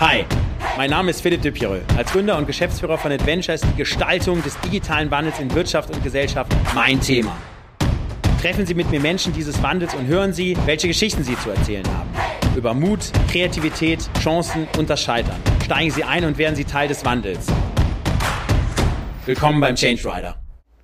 Hi, mein Name ist Philipp Dupierreux. Als Gründer und Geschäftsführer von Adventure ist die Gestaltung des digitalen Wandels in Wirtschaft und Gesellschaft mein Thema. Treffen Sie mit mir Menschen dieses Wandels und hören Sie, welche Geschichten sie zu erzählen haben. Über Mut, Kreativität, Chancen und das Scheitern. Steigen Sie ein und werden Sie Teil des Wandels. Willkommen beim Change Rider.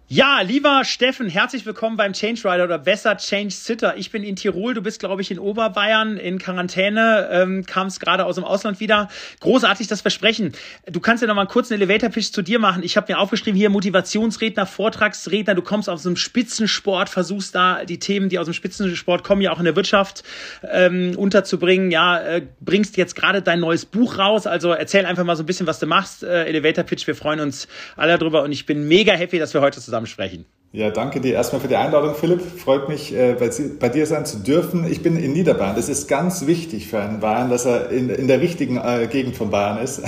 Ja, lieber Steffen, herzlich willkommen beim Change Rider oder besser Change Sitter. Ich bin in Tirol, du bist, glaube ich, in Oberbayern in Quarantäne, ähm, kamst gerade aus dem Ausland wieder. Großartig das Versprechen. Du kannst ja noch mal einen Elevator-Pitch zu dir machen. Ich habe mir aufgeschrieben hier Motivationsredner, Vortragsredner. Du kommst aus dem Spitzensport, versuchst da die Themen, die aus dem Spitzensport kommen, ja auch in der Wirtschaft ähm, unterzubringen. Ja, äh, bringst jetzt gerade dein neues Buch raus. Also erzähl einfach mal so ein bisschen, was du machst. Äh, Elevator-Pitch, wir freuen uns alle drüber und ich bin mega happy, dass wir heute zusammen zusammen sprechen. Ja, danke dir erstmal für die Einladung, Philipp. Freut mich, äh, bei, dir sein zu dürfen. Ich bin in Niederbayern. Das ist ganz wichtig für einen Bayern, dass er in, in der richtigen äh, Gegend von Bayern ist.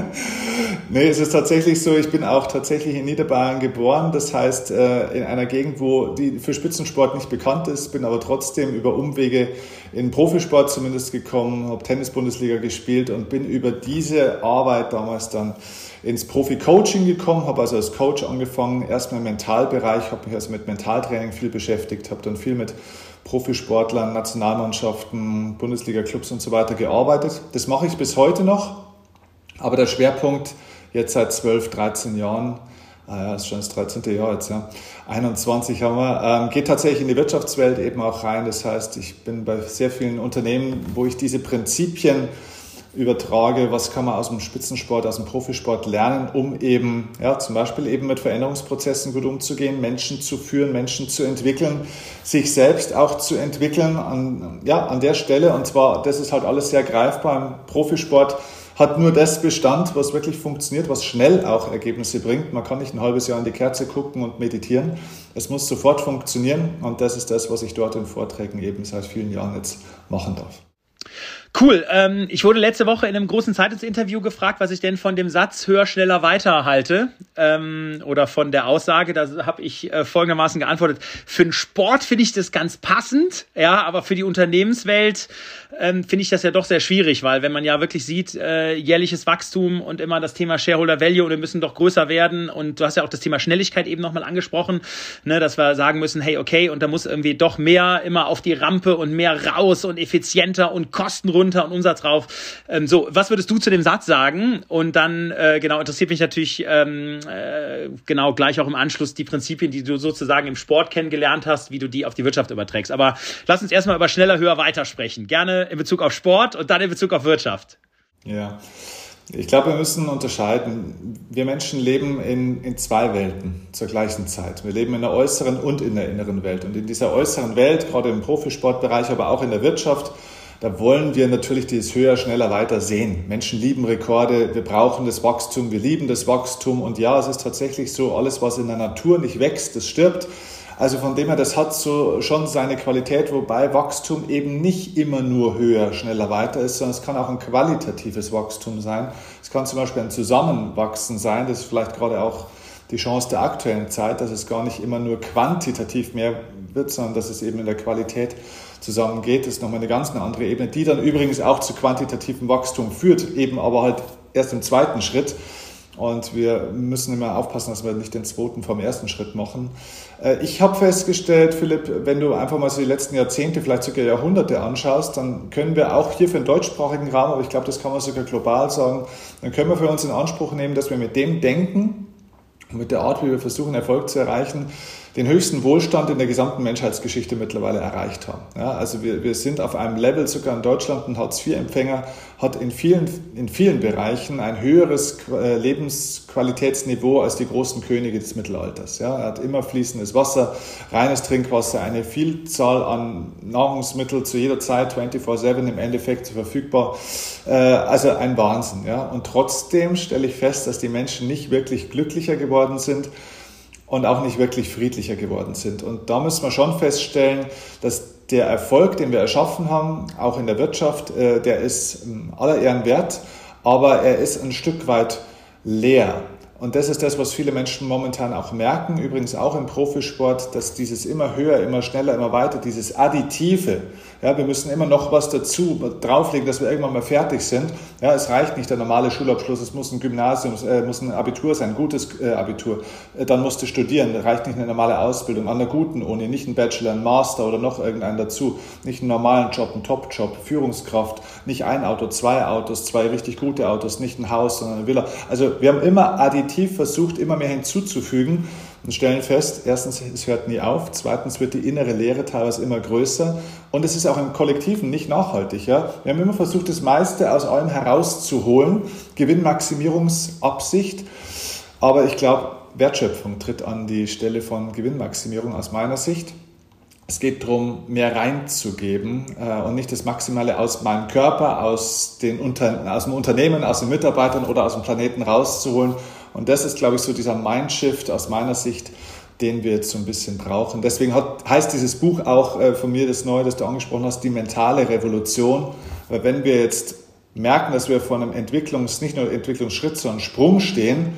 nee, es ist tatsächlich so, ich bin auch tatsächlich in Niederbayern geboren. Das heißt, äh, in einer Gegend, wo die für Spitzensport nicht bekannt ist, bin aber trotzdem über Umwege in Profisport zumindest gekommen, habe Tennis-Bundesliga gespielt und bin über diese Arbeit damals dann ins Profi-Coaching gekommen, habe also als Coach angefangen, erstmal im Mentalbereich, habe mich also mit Mentaltraining viel beschäftigt, habe dann viel mit Profisportlern, Nationalmannschaften, Bundesliga-Clubs und so weiter gearbeitet. Das mache ich bis heute noch, aber der Schwerpunkt jetzt seit 12, 13 Jahren, ah ist schon das 13. Jahr jetzt, ja, 21 haben wir, ähm, geht tatsächlich in die Wirtschaftswelt eben auch rein. Das heißt, ich bin bei sehr vielen Unternehmen, wo ich diese Prinzipien übertrage, was kann man aus dem Spitzensport, aus dem Profisport lernen, um eben, ja, zum Beispiel eben mit Veränderungsprozessen gut umzugehen, Menschen zu führen, Menschen zu entwickeln, sich selbst auch zu entwickeln an, ja, an der Stelle. Und zwar, das ist halt alles sehr greifbar im Profisport hat nur das Bestand, was wirklich funktioniert, was schnell auch Ergebnisse bringt. Man kann nicht ein halbes Jahr in die Kerze gucken und meditieren. Es muss sofort funktionieren und das ist das, was ich dort in Vorträgen eben seit vielen Jahren jetzt machen darf. Cool. Ähm, ich wurde letzte Woche in einem großen Zeitungsinterview gefragt, was ich denn von dem Satz höher, schneller, weiter halte. Ähm, oder von der Aussage. Da habe ich äh, folgendermaßen geantwortet. Für den Sport finde ich das ganz passend, ja, aber für die Unternehmenswelt ähm, finde ich das ja doch sehr schwierig, weil wenn man ja wirklich sieht, äh, jährliches Wachstum und immer das Thema Shareholder Value und wir müssen doch größer werden und du hast ja auch das Thema Schnelligkeit eben nochmal angesprochen, ne, dass wir sagen müssen, hey, okay, und da muss irgendwie doch mehr immer auf die Rampe und mehr raus und effizienter und Kosten und Umsatz drauf. Ähm, so, was würdest du zu dem Satz sagen? Und dann, äh, genau, interessiert mich natürlich ähm, äh, genau gleich auch im Anschluss die Prinzipien, die du sozusagen im Sport kennengelernt hast, wie du die auf die Wirtschaft überträgst. Aber lass uns erstmal über schneller, höher, weiter sprechen. Gerne in Bezug auf Sport und dann in Bezug auf Wirtschaft. Ja. Ich glaube, wir müssen unterscheiden. Wir Menschen leben in, in zwei Welten zur gleichen Zeit. Wir leben in der äußeren und in der inneren Welt. Und in dieser äußeren Welt, gerade im Profisportbereich, aber auch in der Wirtschaft, da wollen wir natürlich dieses höher, schneller, weiter sehen. Menschen lieben Rekorde, wir brauchen das Wachstum, wir lieben das Wachstum. Und ja, es ist tatsächlich so, alles, was in der Natur nicht wächst, das stirbt. Also von dem her, das hat so schon seine Qualität, wobei Wachstum eben nicht immer nur höher, schneller, weiter ist, sondern es kann auch ein qualitatives Wachstum sein. Es kann zum Beispiel ein Zusammenwachsen sein, das ist vielleicht gerade auch die Chance der aktuellen Zeit, dass es gar nicht immer nur quantitativ mehr wird, sondern dass es eben in der Qualität zusammengeht. Ist nochmal eine ganz andere Ebene, die dann übrigens auch zu quantitativem Wachstum führt, eben aber halt erst im zweiten Schritt. Und wir müssen immer aufpassen, dass wir nicht den zweiten vom ersten Schritt machen. Äh, ich habe festgestellt, Philipp, wenn du einfach mal so die letzten Jahrzehnte, vielleicht sogar Jahrhunderte anschaust, dann können wir auch hier für den deutschsprachigen Raum, aber ich glaube, das kann man sogar global sagen, dann können wir für uns in Anspruch nehmen, dass wir mit dem Denken, mit der Art, wie wir versuchen, Erfolg zu erreichen, den höchsten Wohlstand in der gesamten Menschheitsgeschichte mittlerweile erreicht haben. Ja, also wir, wir sind auf einem Level, sogar in Deutschland, ein Hartz-IV-Empfänger hat in vielen, in vielen Bereichen ein höheres äh, Lebensqualitätsniveau als die großen Könige des Mittelalters. Ja, er hat immer fließendes Wasser, reines Trinkwasser, eine Vielzahl an Nahrungsmitteln zu jeder Zeit 24-7 im Endeffekt verfügbar. Äh, also ein Wahnsinn. Ja. Und trotzdem stelle ich fest, dass die Menschen nicht wirklich glücklicher geworden sind, und auch nicht wirklich friedlicher geworden sind. Und da müssen wir schon feststellen, dass der Erfolg, den wir erschaffen haben, auch in der Wirtschaft, äh, der ist aller Ehren wert, aber er ist ein Stück weit leer. Und das ist das, was viele Menschen momentan auch merken, übrigens auch im Profisport, dass dieses immer höher, immer schneller, immer weiter, dieses Additive, ja, wir müssen immer noch was dazu drauflegen, dass wir irgendwann mal fertig sind. Ja, es reicht nicht der normale Schulabschluss, es muss ein Gymnasium, äh, muss ein Abitur sein, ein gutes äh, Abitur. Äh, dann musst du studieren, reicht nicht eine normale Ausbildung an einer guten Uni, nicht ein Bachelor, ein Master oder noch irgendeinen dazu, nicht einen normalen Job, einen Top-Job, Führungskraft, nicht ein Auto, zwei Autos, zwei richtig gute Autos, nicht ein Haus, sondern eine Villa. Also wir haben immer additiv versucht, immer mehr hinzuzufügen und stellen fest, erstens, es hört nie auf, zweitens wird die innere Leere teilweise immer größer und es ist auch im Kollektiven nicht nachhaltig. Ja? Wir haben immer versucht, das meiste aus allem herauszuholen, Gewinnmaximierungsabsicht, aber ich glaube, Wertschöpfung tritt an die Stelle von Gewinnmaximierung aus meiner Sicht. Es geht darum, mehr reinzugeben äh, und nicht das Maximale aus meinem Körper, aus, den Unter aus dem Unternehmen, aus den Mitarbeitern oder aus dem Planeten rauszuholen und das ist, glaube ich, so dieser Mindshift aus meiner Sicht, den wir jetzt so ein bisschen brauchen. Deswegen hat, heißt dieses Buch auch äh, von mir, das Neue, das du angesprochen hast, die mentale Revolution. Weil wenn wir jetzt merken, dass wir vor einem Entwicklungs-, nicht nur Entwicklungsschritt, sondern Sprung stehen,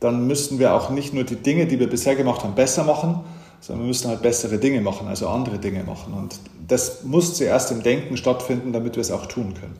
dann müssten wir auch nicht nur die Dinge, die wir bisher gemacht haben, besser machen, sondern wir müssen halt bessere Dinge machen, also andere Dinge machen. Und das muss zuerst im Denken stattfinden, damit wir es auch tun können.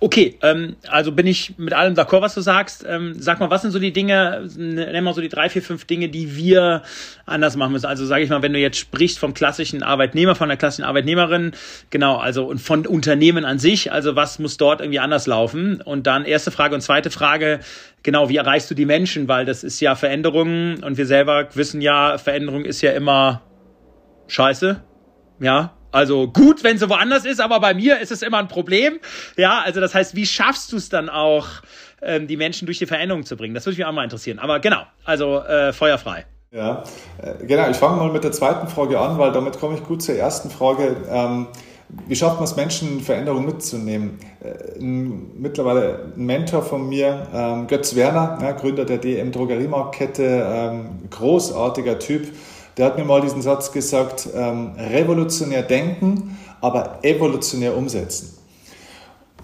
Okay, ähm, also bin ich mit allem d'accord, was du sagst. Ähm, sag mal, was sind so die Dinge, nenn mal so die drei, vier, fünf Dinge, die wir anders machen müssen. Also sage ich mal, wenn du jetzt sprichst vom klassischen Arbeitnehmer, von der klassischen Arbeitnehmerin, genau, also und von Unternehmen an sich, also was muss dort irgendwie anders laufen? Und dann erste Frage und zweite Frage, genau, wie erreichst du die Menschen? Weil das ist ja Veränderung und wir selber wissen ja, Veränderung ist ja immer scheiße. Ja, also gut, wenn sie woanders ist, aber bei mir ist es immer ein Problem. Ja, also das heißt, wie schaffst du es dann auch, ähm, die Menschen durch die Veränderung zu bringen? Das würde mich auch mal interessieren. Aber genau, also äh, feuerfrei. Ja, äh, genau. Ich fange mal mit der zweiten Frage an, weil damit komme ich gut zur ersten Frage. Ähm, wie schafft man es, Menschen Veränderung mitzunehmen? Äh, ein, mittlerweile ein Mentor von mir, ähm, Götz Werner, ja, Gründer der DM Drogeriemarktkette, ähm, großartiger Typ der hat mir mal diesen Satz gesagt, ähm, revolutionär denken, aber evolutionär umsetzen.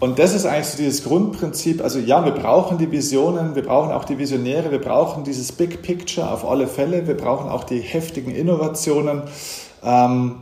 Und das ist eigentlich so dieses Grundprinzip. Also ja, wir brauchen die Visionen, wir brauchen auch die Visionäre, wir brauchen dieses Big Picture auf alle Fälle, wir brauchen auch die heftigen Innovationen. Ähm,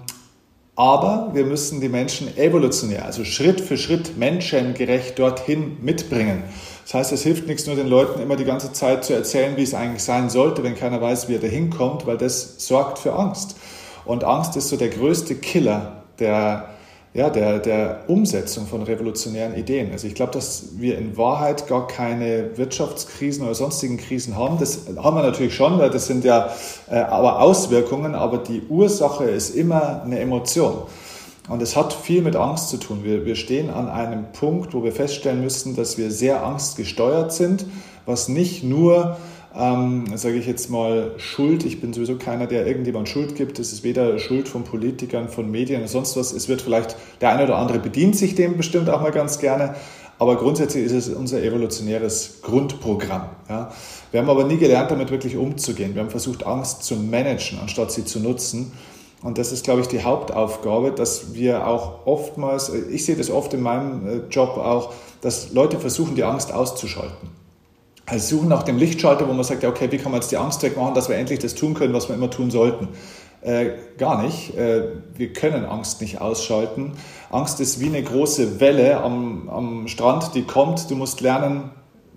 aber wir müssen die Menschen evolutionär, also Schritt für Schritt menschengerecht dorthin mitbringen. Das heißt, es hilft nichts, nur den Leuten immer die ganze Zeit zu erzählen, wie es eigentlich sein sollte, wenn keiner weiß, wie er da hinkommt, weil das sorgt für Angst. Und Angst ist so der größte Killer der, ja, der, der Umsetzung von revolutionären Ideen. Also ich glaube, dass wir in Wahrheit gar keine Wirtschaftskrisen oder sonstigen Krisen haben. Das haben wir natürlich schon, weil das sind ja äh, aber Auswirkungen, aber die Ursache ist immer eine Emotion. Und es hat viel mit Angst zu tun. Wir, wir stehen an einem Punkt, wo wir feststellen müssen, dass wir sehr angstgesteuert sind, was nicht nur, ähm, sage ich jetzt mal, Schuld, ich bin sowieso keiner, der irgendjemand Schuld gibt, es ist weder Schuld von Politikern, von Medien oder sonst was. Es wird vielleicht, der eine oder andere bedient sich dem bestimmt auch mal ganz gerne, aber grundsätzlich ist es unser evolutionäres Grundprogramm. Ja. Wir haben aber nie gelernt, damit wirklich umzugehen. Wir haben versucht, Angst zu managen, anstatt sie zu nutzen. Und das ist, glaube ich, die Hauptaufgabe, dass wir auch oftmals, ich sehe das oft in meinem äh, Job auch, dass Leute versuchen, die Angst auszuschalten. Also suchen nach dem Lichtschalter, wo man sagt, ja, okay, wie kann man jetzt die Angst wegmachen, dass wir endlich das tun können, was wir immer tun sollten. Äh, gar nicht. Äh, wir können Angst nicht ausschalten. Angst ist wie eine große Welle am, am Strand, die kommt. Du musst lernen,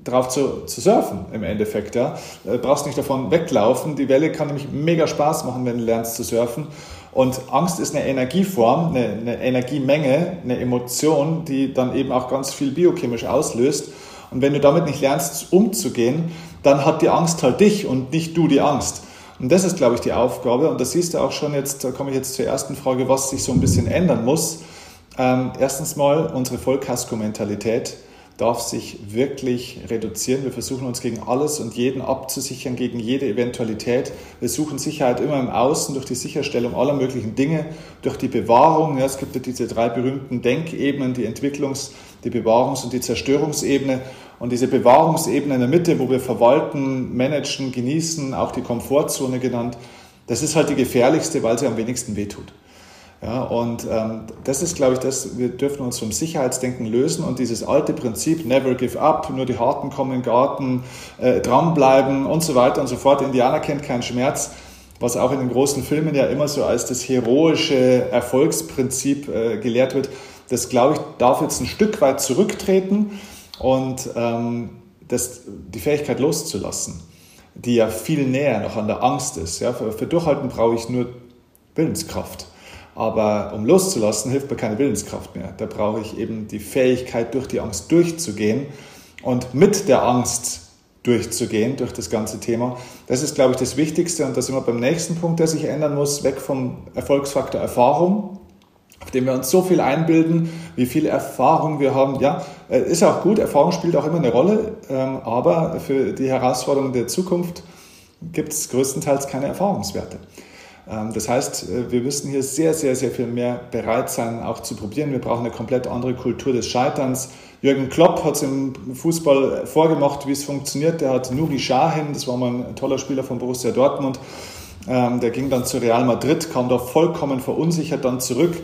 drauf zu, zu surfen im Endeffekt. Ja. Du äh, brauchst nicht davon weglaufen. Die Welle kann nämlich mega Spaß machen, wenn du lernst zu surfen. Und Angst ist eine Energieform, eine, eine Energiemenge, eine Emotion, die dann eben auch ganz viel biochemisch auslöst. Und wenn du damit nicht lernst, umzugehen, dann hat die Angst halt dich und nicht du die Angst. Und das ist, glaube ich, die Aufgabe. Und das siehst du auch schon jetzt, da komme ich jetzt zur ersten Frage, was sich so ein bisschen ändern muss. Ähm, erstens mal unsere Vollkasko-Mentalität darf sich wirklich reduzieren. Wir versuchen uns gegen alles und jeden abzusichern, gegen jede Eventualität. Wir suchen Sicherheit immer im Außen durch die Sicherstellung aller möglichen Dinge, durch die Bewahrung. Ja, es gibt ja diese drei berühmten Denkebenen, die Entwicklungs-, die Bewahrungs- und die Zerstörungsebene. Und diese Bewahrungsebene in der Mitte, wo wir verwalten, managen, genießen, auch die Komfortzone genannt, das ist halt die gefährlichste, weil sie am wenigsten wehtut. Ja, und ähm, das ist, glaube ich, das, wir dürfen uns vom Sicherheitsdenken lösen und dieses alte Prinzip, never give up, nur die Harten kommen in den Garten, äh, dranbleiben und so weiter und so fort. Indianer kennt keinen Schmerz, was auch in den großen Filmen ja immer so als das heroische Erfolgsprinzip äh, gelehrt wird. Das, glaube ich, darf jetzt ein Stück weit zurücktreten und ähm, das, die Fähigkeit loszulassen, die ja viel näher noch an der Angst ist. Ja, für, für Durchhalten brauche ich nur Willenskraft. Aber um loszulassen, hilft mir keine Willenskraft mehr. Da brauche ich eben die Fähigkeit, durch die Angst durchzugehen und mit der Angst durchzugehen, durch das ganze Thema. Das ist, glaube ich, das Wichtigste. Und da sind wir beim nächsten Punkt, der sich ändern muss, weg vom Erfolgsfaktor Erfahrung, auf dem wir uns so viel einbilden, wie viel Erfahrung wir haben. Ja, äh, ist auch gut, Erfahrung spielt auch immer eine Rolle, ähm, aber für die Herausforderungen der Zukunft gibt es größtenteils keine Erfahrungswerte. Ähm, das heißt, äh, wir müssen hier sehr, sehr, sehr viel mehr bereit sein, auch zu probieren. Wir brauchen eine komplett andere Kultur des Scheiterns. Jürgen Klopp hat es im Fußball vorgemacht, wie es funktioniert. Der hat Nuri Sahin, das war mal ein toller Spieler von Borussia Dortmund, ähm, der ging dann zu Real Madrid, kam da vollkommen verunsichert dann zurück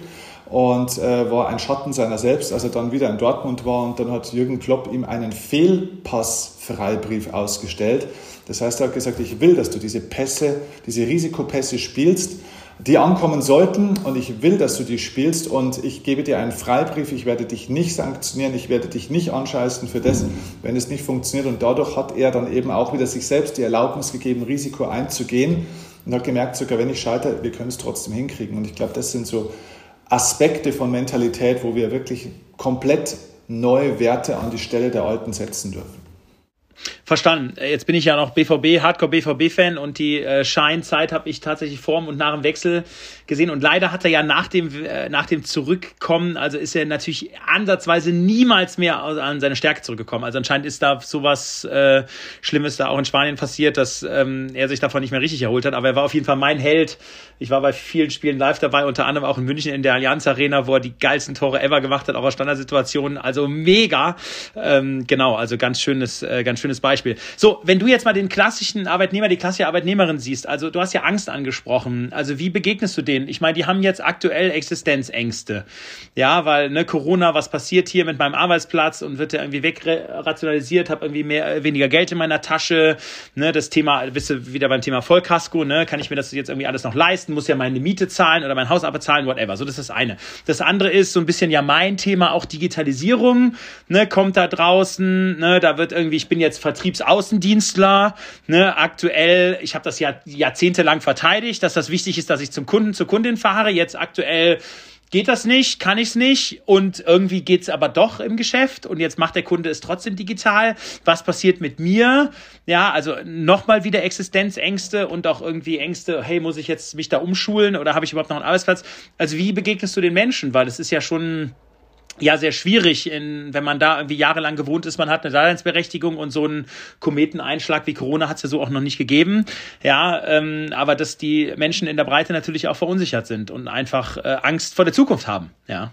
und äh, war ein Schatten seiner selbst, als er dann wieder in Dortmund war. Und dann hat Jürgen Klopp ihm einen Fehlpass-Freibrief ausgestellt. Das heißt, er hat gesagt, ich will, dass du diese Pässe, diese Risikopässe spielst, die ankommen sollten und ich will, dass du die spielst und ich gebe dir einen Freibrief, ich werde dich nicht sanktionieren, ich werde dich nicht anscheißen für das, wenn es nicht funktioniert und dadurch hat er dann eben auch wieder sich selbst die Erlaubnis gegeben, Risiko einzugehen und hat gemerkt, sogar wenn ich scheitere, wir können es trotzdem hinkriegen und ich glaube, das sind so Aspekte von Mentalität, wo wir wirklich komplett neue Werte an die Stelle der alten setzen dürfen. Verstanden. Jetzt bin ich ja noch BVB, Hardcore BVB-Fan und die äh, Scheinzeit habe ich tatsächlich vor und nach dem Wechsel gesehen. Und leider hat er ja nach dem, äh, nach dem Zurückkommen, also ist er natürlich ansatzweise niemals mehr an seine Stärke zurückgekommen. Also anscheinend ist da sowas äh, Schlimmes da auch in Spanien passiert, dass ähm, er sich davon nicht mehr richtig erholt hat. Aber er war auf jeden Fall mein Held. Ich war bei vielen Spielen live dabei, unter anderem auch in München in der Allianz Arena, wo er die geilsten Tore ever gemacht hat, auch aus Standardsituationen. Also mega. Ähm, genau, also ganz schönes, äh, ganz schönes Beispiel. Beispiel. So, wenn du jetzt mal den klassischen Arbeitnehmer, die klassische Arbeitnehmerin siehst, also du hast ja Angst angesprochen. Also wie begegnest du denen? Ich meine, die haben jetzt aktuell Existenzängste. Ja, weil ne, Corona, was passiert hier mit meinem Arbeitsplatz und wird der irgendwie wegrationalisiert, habe irgendwie mehr äh, weniger Geld in meiner Tasche. Ne, das Thema, bist du wieder beim Thema Vollkasko, ne? Kann ich mir das jetzt irgendwie alles noch leisten? Muss ja meine Miete zahlen oder mein Haus abbezahlen, whatever. So, das ist das eine. Das andere ist so ein bisschen ja mein Thema, auch Digitalisierung, ne, kommt da draußen, ne, da wird irgendwie, ich bin jetzt Vertrieb Vertriebsaußendienstler. Ne, aktuell, ich habe das ja jahrzehntelang verteidigt, dass das wichtig ist, dass ich zum Kunden, zur Kundin fahre. Jetzt aktuell geht das nicht, kann ich es nicht und irgendwie geht es aber doch im Geschäft und jetzt macht der Kunde es trotzdem digital. Was passiert mit mir? Ja, also nochmal wieder Existenzängste und auch irgendwie Ängste, hey, muss ich jetzt mich da umschulen oder habe ich überhaupt noch einen Arbeitsplatz? Also wie begegnest du den Menschen? Weil es ist ja schon ja sehr schwierig, in, wenn man da irgendwie jahrelang gewohnt ist, man hat eine Daseinsberechtigung und so einen Kometeneinschlag wie Corona hat es ja so auch noch nicht gegeben. Ja, ähm, aber dass die Menschen in der Breite natürlich auch verunsichert sind und einfach äh, Angst vor der Zukunft haben. Ja.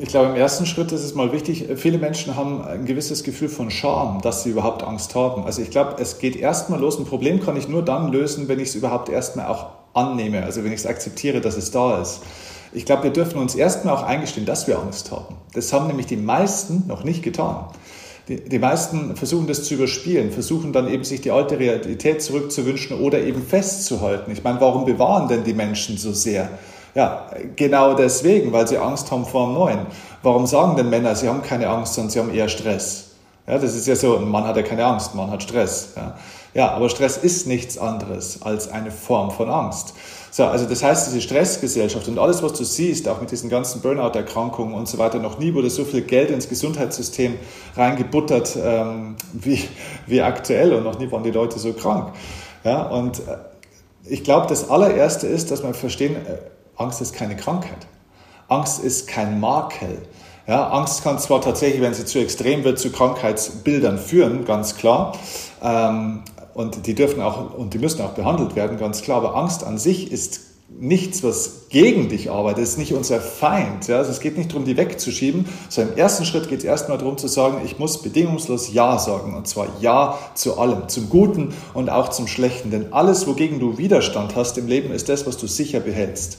Ich glaube, im ersten Schritt ist es mal wichtig, viele Menschen haben ein gewisses Gefühl von Scham, dass sie überhaupt Angst haben. Also ich glaube, es geht erstmal los. Ein Problem kann ich nur dann lösen, wenn ich es überhaupt erstmal auch annehme, also wenn ich es akzeptiere, dass es da ist. Ich glaube, wir dürfen uns erstmal auch eingestehen, dass wir Angst haben. Das haben nämlich die meisten noch nicht getan. Die, die meisten versuchen das zu überspielen, versuchen dann eben sich die alte Realität zurückzuwünschen oder eben festzuhalten. Ich meine, warum bewahren denn die Menschen so sehr? Ja, genau deswegen, weil sie Angst haben vor dem Neuen. Warum sagen denn Männer, sie haben keine Angst, sondern sie haben eher Stress? Ja, das ist ja so, ein Mann hat ja keine Angst, ein Mann hat Stress. Ja. Ja, aber Stress ist nichts anderes als eine Form von Angst. So, also das heißt, diese Stressgesellschaft und alles, was du siehst, auch mit diesen ganzen Burnout-Erkrankungen und so weiter, noch nie wurde so viel Geld ins Gesundheitssystem reingebuttert ähm, wie, wie aktuell und noch nie waren die Leute so krank. Ja, und äh, ich glaube, das allererste ist, dass wir verstehen, äh, Angst ist keine Krankheit. Angst ist kein Makel. Ja, Angst kann zwar tatsächlich, wenn sie zu extrem wird, zu Krankheitsbildern führen, ganz klar. Ähm, und die dürfen auch und die müssen auch behandelt werden, ganz klar. Aber Angst an sich ist nichts, was gegen dich arbeitet, es ist nicht unser Feind. Ja? Also es geht nicht darum, die wegzuschieben, sondern im ersten Schritt geht es erstmal darum zu sagen, ich muss bedingungslos Ja sagen. Und zwar Ja zu allem, zum Guten und auch zum Schlechten. Denn alles, wogegen du Widerstand hast im Leben, ist das, was du sicher behältst.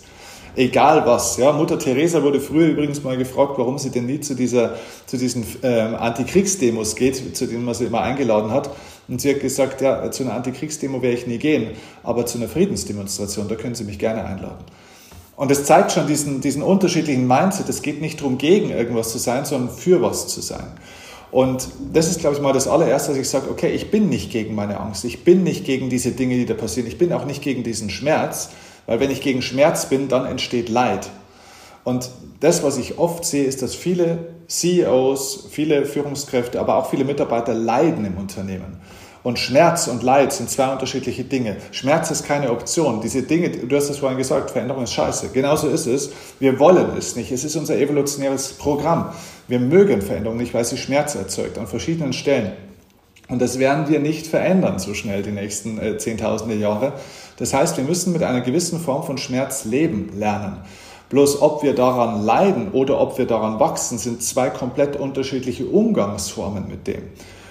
egal was. Ja, Mutter Teresa wurde früher übrigens mal gefragt, warum sie denn nie zu, dieser, zu diesen ähm, Antikriegsdemos geht, zu denen man sie immer eingeladen hat. Und sie hat gesagt, ja, zu einer Antikriegsdemo werde ich nie gehen, aber zu einer Friedensdemonstration, da können Sie mich gerne einladen. Und das zeigt schon diesen, diesen unterschiedlichen Mindset. Es geht nicht darum, gegen irgendwas zu sein, sondern für was zu sein. Und das ist, glaube ich, mal das allererste, dass ich sage, okay, ich bin nicht gegen meine Angst, ich bin nicht gegen diese Dinge, die da passieren, ich bin auch nicht gegen diesen Schmerz, weil wenn ich gegen Schmerz bin, dann entsteht Leid. Und das, was ich oft sehe, ist, dass viele CEOs, viele Führungskräfte, aber auch viele Mitarbeiter leiden im Unternehmen. Und Schmerz und Leid sind zwei unterschiedliche Dinge. Schmerz ist keine Option. Diese Dinge, du hast es vorhin gesagt, Veränderung ist scheiße. Genauso ist es. Wir wollen es nicht. Es ist unser evolutionäres Programm. Wir mögen Veränderung nicht, weil sie Schmerz erzeugt an verschiedenen Stellen. Und das werden wir nicht verändern so schnell die nächsten äh, Zehntausende Jahre. Das heißt, wir müssen mit einer gewissen Form von Schmerz leben lernen. Bloß ob wir daran leiden oder ob wir daran wachsen, sind zwei komplett unterschiedliche Umgangsformen mit dem.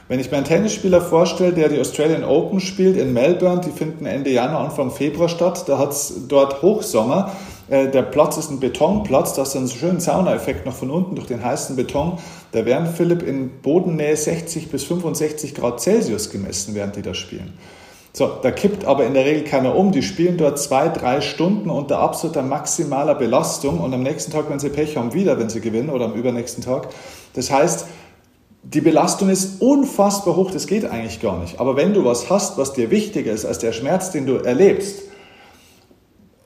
Wenn ich mir einen Tennisspieler vorstelle, der die Australian Open spielt in Melbourne, die finden Ende Januar, Anfang Februar statt, da hat es dort Hochsommer. Äh, der Platz ist ein Betonplatz, da ist einen schönen Saunaeffekt noch von unten durch den heißen Beton. Da werden Philipp in Bodennähe 60 bis 65 Grad Celsius gemessen, während die da spielen. So, da kippt aber in der Regel keiner um. Die spielen dort zwei, drei Stunden unter absoluter maximaler Belastung und am nächsten Tag, wenn sie Pech haben, wieder, wenn sie gewinnen oder am übernächsten Tag. Das heißt, die Belastung ist unfassbar hoch, das geht eigentlich gar nicht. Aber wenn du was hast, was dir wichtiger ist als der Schmerz, den du erlebst,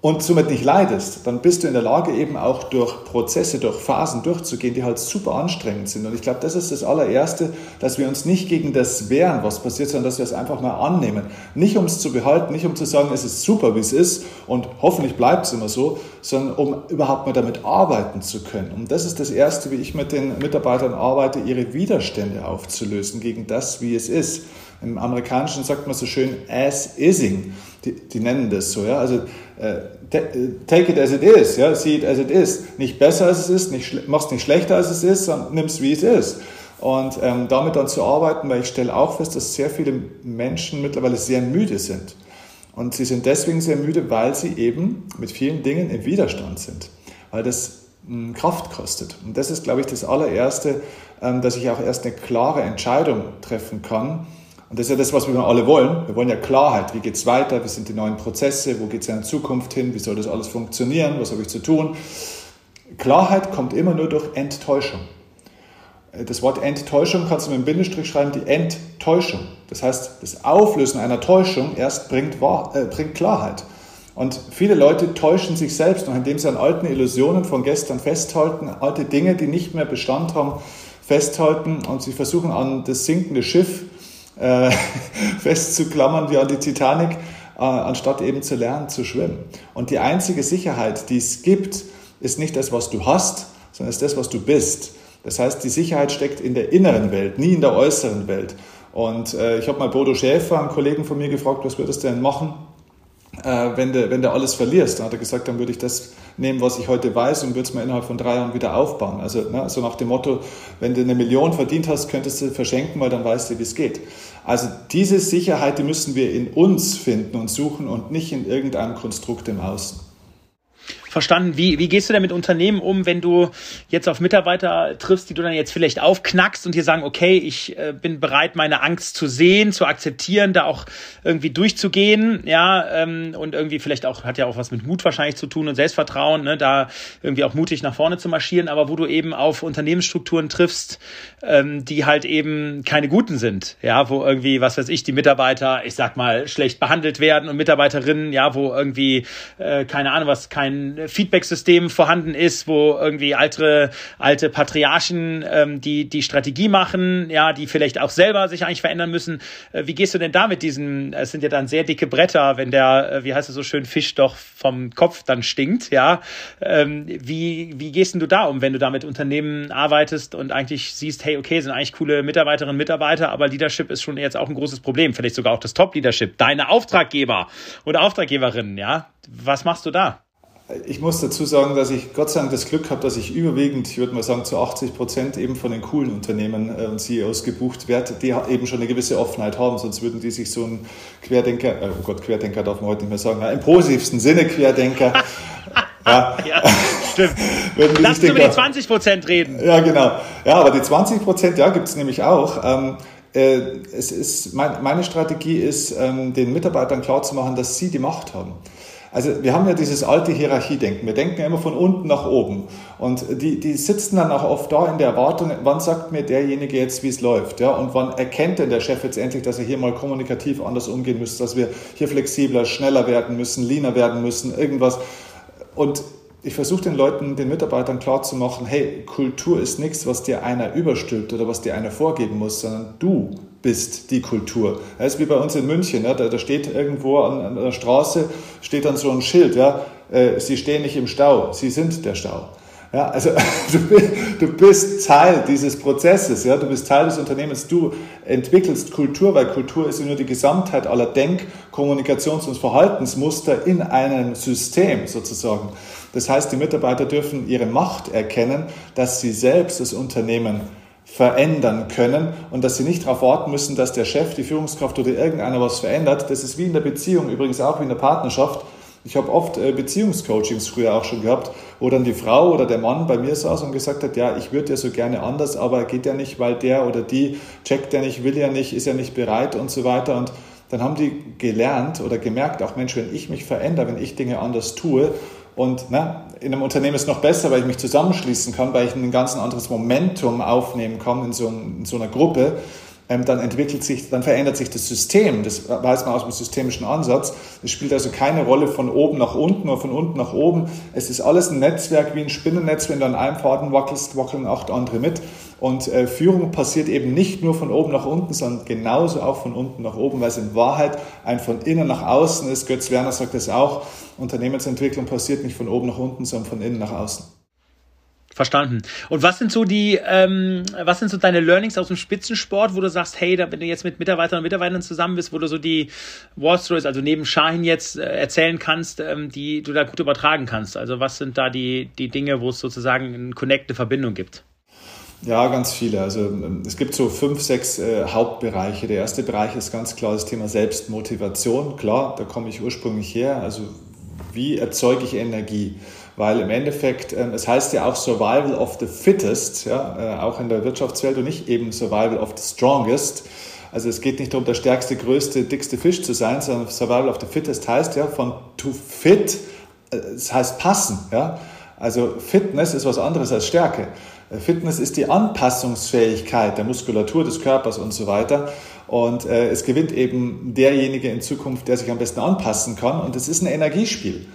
und somit nicht leidest, dann bist du in der Lage, eben auch durch Prozesse, durch Phasen durchzugehen, die halt super anstrengend sind. Und ich glaube, das ist das allererste, dass wir uns nicht gegen das wehren, was passiert, sondern dass wir es einfach mal annehmen. Nicht um es zu behalten, nicht um zu sagen, es ist super, wie es ist und hoffentlich bleibt es immer so, sondern um überhaupt mal damit arbeiten zu können. Und das ist das erste, wie ich mit den Mitarbeitern arbeite, ihre Widerstände aufzulösen gegen das, wie es ist. Im Amerikanischen sagt man so schön as-ising. Die, die, nennen das so, ja. Also äh, take it as it is, ja, see it as it is. Nicht besser als es ist, nicht, mach's nicht schlechter als es ist, sondern nimm's wie es ist. Und ähm, damit dann zu arbeiten, weil ich stelle auch fest, dass sehr viele Menschen mittlerweile sehr müde sind. Und sie sind deswegen sehr müde, weil sie eben mit vielen Dingen im Widerstand sind. Weil das mh, hm, Kraft kostet. Und das ist, glaube ich, das allererste, ähm, dass ich auch erst eine klare Entscheidung treffen kann, und das ist ja das, was wir alle wollen. Wir wollen ja Klarheit. Wie geht es weiter? Wie sind die neuen Prozesse? Wo geht es in Zukunft hin? Wie soll das alles funktionieren? Was habe ich zu tun? Klarheit kommt immer nur durch Enttäuschung. Das Wort Enttäuschung kannst du mit einem Bindestrich schreiben, die Enttäuschung. Das heißt, das Auflösen einer Täuschung erst bringt, Wahr, äh, bringt Klarheit. Und viele Leute täuschen sich selbst noch, indem sie an alten Illusionen von gestern festhalten, alte Dinge, die nicht mehr Bestand haben, festhalten und sie versuchen an das sinkende Schiff äh, festzuklammern wie an die Titanic, äh, anstatt eben zu lernen zu schwimmen. Und die einzige Sicherheit, die es gibt, ist nicht das, was du hast, sondern ist das, was du bist. Das heißt, die Sicherheit steckt in der inneren Welt, nie in der äußeren Welt. Und äh, ich habe mal Bodo Schäfer, einen Kollegen von mir, gefragt, was würdest du denn machen, äh, wenn, du, wenn du alles verlierst. Da hat er gesagt, dann würde ich das nehmen, was ich heute weiß und würde es mir innerhalb von drei Jahren wieder aufbauen. Also ne, so nach dem Motto, wenn du eine Million verdient hast, könntest du verschenken, weil dann weißt du, wie es geht. Also diese Sicherheit, die müssen wir in uns finden und suchen und nicht in irgendeinem Konstrukt im Außen verstanden. Wie, wie gehst du denn mit Unternehmen um, wenn du jetzt auf Mitarbeiter triffst, die du dann jetzt vielleicht aufknackst und dir sagen, okay, ich äh, bin bereit, meine Angst zu sehen, zu akzeptieren, da auch irgendwie durchzugehen, ja, ähm, und irgendwie vielleicht auch, hat ja auch was mit Mut wahrscheinlich zu tun und Selbstvertrauen, ne, da irgendwie auch mutig nach vorne zu marschieren, aber wo du eben auf Unternehmensstrukturen triffst, ähm, die halt eben keine guten sind, ja, wo irgendwie, was weiß ich, die Mitarbeiter, ich sag mal, schlecht behandelt werden und Mitarbeiterinnen, ja, wo irgendwie, äh, keine Ahnung was, kein Feedback-System vorhanden ist, wo irgendwie alte, alte Patriarchen ähm, die, die Strategie machen, ja, die vielleicht auch selber sich eigentlich verändern müssen. Äh, wie gehst du denn da mit diesen, es sind ja dann sehr dicke Bretter, wenn der, äh, wie heißt es so schön, Fisch doch vom Kopf dann stinkt, ja. Ähm, wie, wie gehst denn du da um, wenn du da mit Unternehmen arbeitest und eigentlich siehst, hey, okay, sind eigentlich coole Mitarbeiterinnen und Mitarbeiter, aber Leadership ist schon jetzt auch ein großes Problem, vielleicht sogar auch das Top-Leadership, deine Auftraggeber oder Auftraggeberinnen, ja. Was machst du da? Ich muss dazu sagen, dass ich Gott sei Dank das Glück habe, dass ich überwiegend, ich würde mal sagen, zu 80 Prozent eben von den coolen Unternehmen äh, und CEOs gebucht werde, die eben schon eine gewisse Offenheit haben, sonst würden die sich so ein Querdenker, äh, oh Gott, Querdenker darf man heute nicht mehr sagen, im positivsten Sinne Querdenker, ja. ja, stimmt. Lass uns über die 20 Prozent reden. Ja, genau. Ja, aber die 20 Prozent, ja, gibt es nämlich auch. Ähm, äh, es ist, mein, meine Strategie ist, ähm, den Mitarbeitern klarzumachen, dass sie die Macht haben. Also wir haben ja dieses alte Hierarchiedenken. Wir denken ja immer von unten nach oben. Und die, die sitzen dann auch oft da in der Erwartung, wann sagt mir derjenige jetzt, wie es läuft? Ja? Und wann erkennt denn der Chef jetzt endlich, dass er hier mal kommunikativ anders umgehen müsste, dass wir hier flexibler, schneller werden müssen, leaner werden müssen, irgendwas. Und ich versuche den Leuten, den Mitarbeitern klarzumachen, hey, Kultur ist nichts, was dir einer überstülpt oder was dir einer vorgeben muss, sondern du bist die Kultur. Das ist wie bei uns in München, ja, da, da, steht irgendwo an, an, der Straße, steht dann so ein Schild, ja, äh, Sie stehen nicht im Stau, Sie sind der Stau. Ja, also du, du bist Teil dieses Prozesses, ja, du bist Teil des Unternehmens, du entwickelst Kultur, weil Kultur ist ja nur die Gesamtheit aller Denk-, Kommunikations- und Verhaltensmuster in einem System sozusagen. Das heißt, die Mitarbeiter dürfen ihre Macht erkennen, dass sie selbst das Unternehmen verändern können und dass sie nicht darauf warten müssen, dass der Chef, die Führungskraft oder irgendeiner was verändert. Das ist wie in der Beziehung, übrigens auch wie in der Partnerschaft. Ich habe oft äh, Beziehungscoachings früher auch schon gehabt, wo dann die Frau oder der Mann bei mir saß und gesagt hat, ja, ich würde ja so gerne anders, aber geht ja nicht, weil der oder die checkt ja nicht, will ja nicht, ist ja nicht bereit und so weiter. Und dann haben die gelernt oder gemerkt, auch Mensch, wenn ich mich verändere, wenn ich Dinge anders tue, und na, in einem Unternehmen ist es noch besser, weil ich mich zusammenschließen kann, weil ich ein ganz anderes Momentum aufnehmen kann in so, in so einer Gruppe. Ähm, dann entwickelt sich, dann verändert sich das System. Das weiß man aus dem systemischen Ansatz. Es spielt also keine Rolle von oben nach unten oder von unten nach oben. Es ist alles ein Netzwerk wie ein Spinnennetz. Wenn du an einem Faden wackelst, wackeln acht andere mit. Und äh, Führung passiert eben nicht nur von oben nach unten, sondern genauso auch von unten nach oben, weil es in Wahrheit ein von innen nach außen ist. Götz Werner sagt das auch. Unternehmensentwicklung passiert nicht von oben nach unten, sondern von innen nach außen. Verstanden. Und was sind so die, ähm, was sind so deine Learnings aus dem Spitzensport, wo du sagst, hey, da, wenn du jetzt mit Mitarbeitern und Mitarbeitern zusammen bist, wo du so die War Stories, also neben Shahin jetzt äh, erzählen kannst, ähm, die du da gut übertragen kannst? Also was sind da die, die Dinge, wo es sozusagen eine Connect, eine Verbindung gibt? Ja, ganz viele. Also ähm, es gibt so fünf, sechs äh, Hauptbereiche. Der erste Bereich ist ganz klar das Thema Selbstmotivation. Klar, da komme ich ursprünglich her. Also wie erzeuge ich Energie? Weil im Endeffekt, ähm, es heißt ja auch Survival of the Fittest, ja, äh, auch in der Wirtschaftswelt und nicht eben Survival of the Strongest. Also es geht nicht darum, der stärkste, größte, dickste Fisch zu sein, sondern Survival of the Fittest heißt ja von to fit, äh, es heißt passen. Ja? Also Fitness ist was anderes als Stärke. Äh, Fitness ist die Anpassungsfähigkeit der Muskulatur des Körpers und so weiter. Und äh, es gewinnt eben derjenige in Zukunft, der sich am besten anpassen kann. Und es ist ein Energiespiel.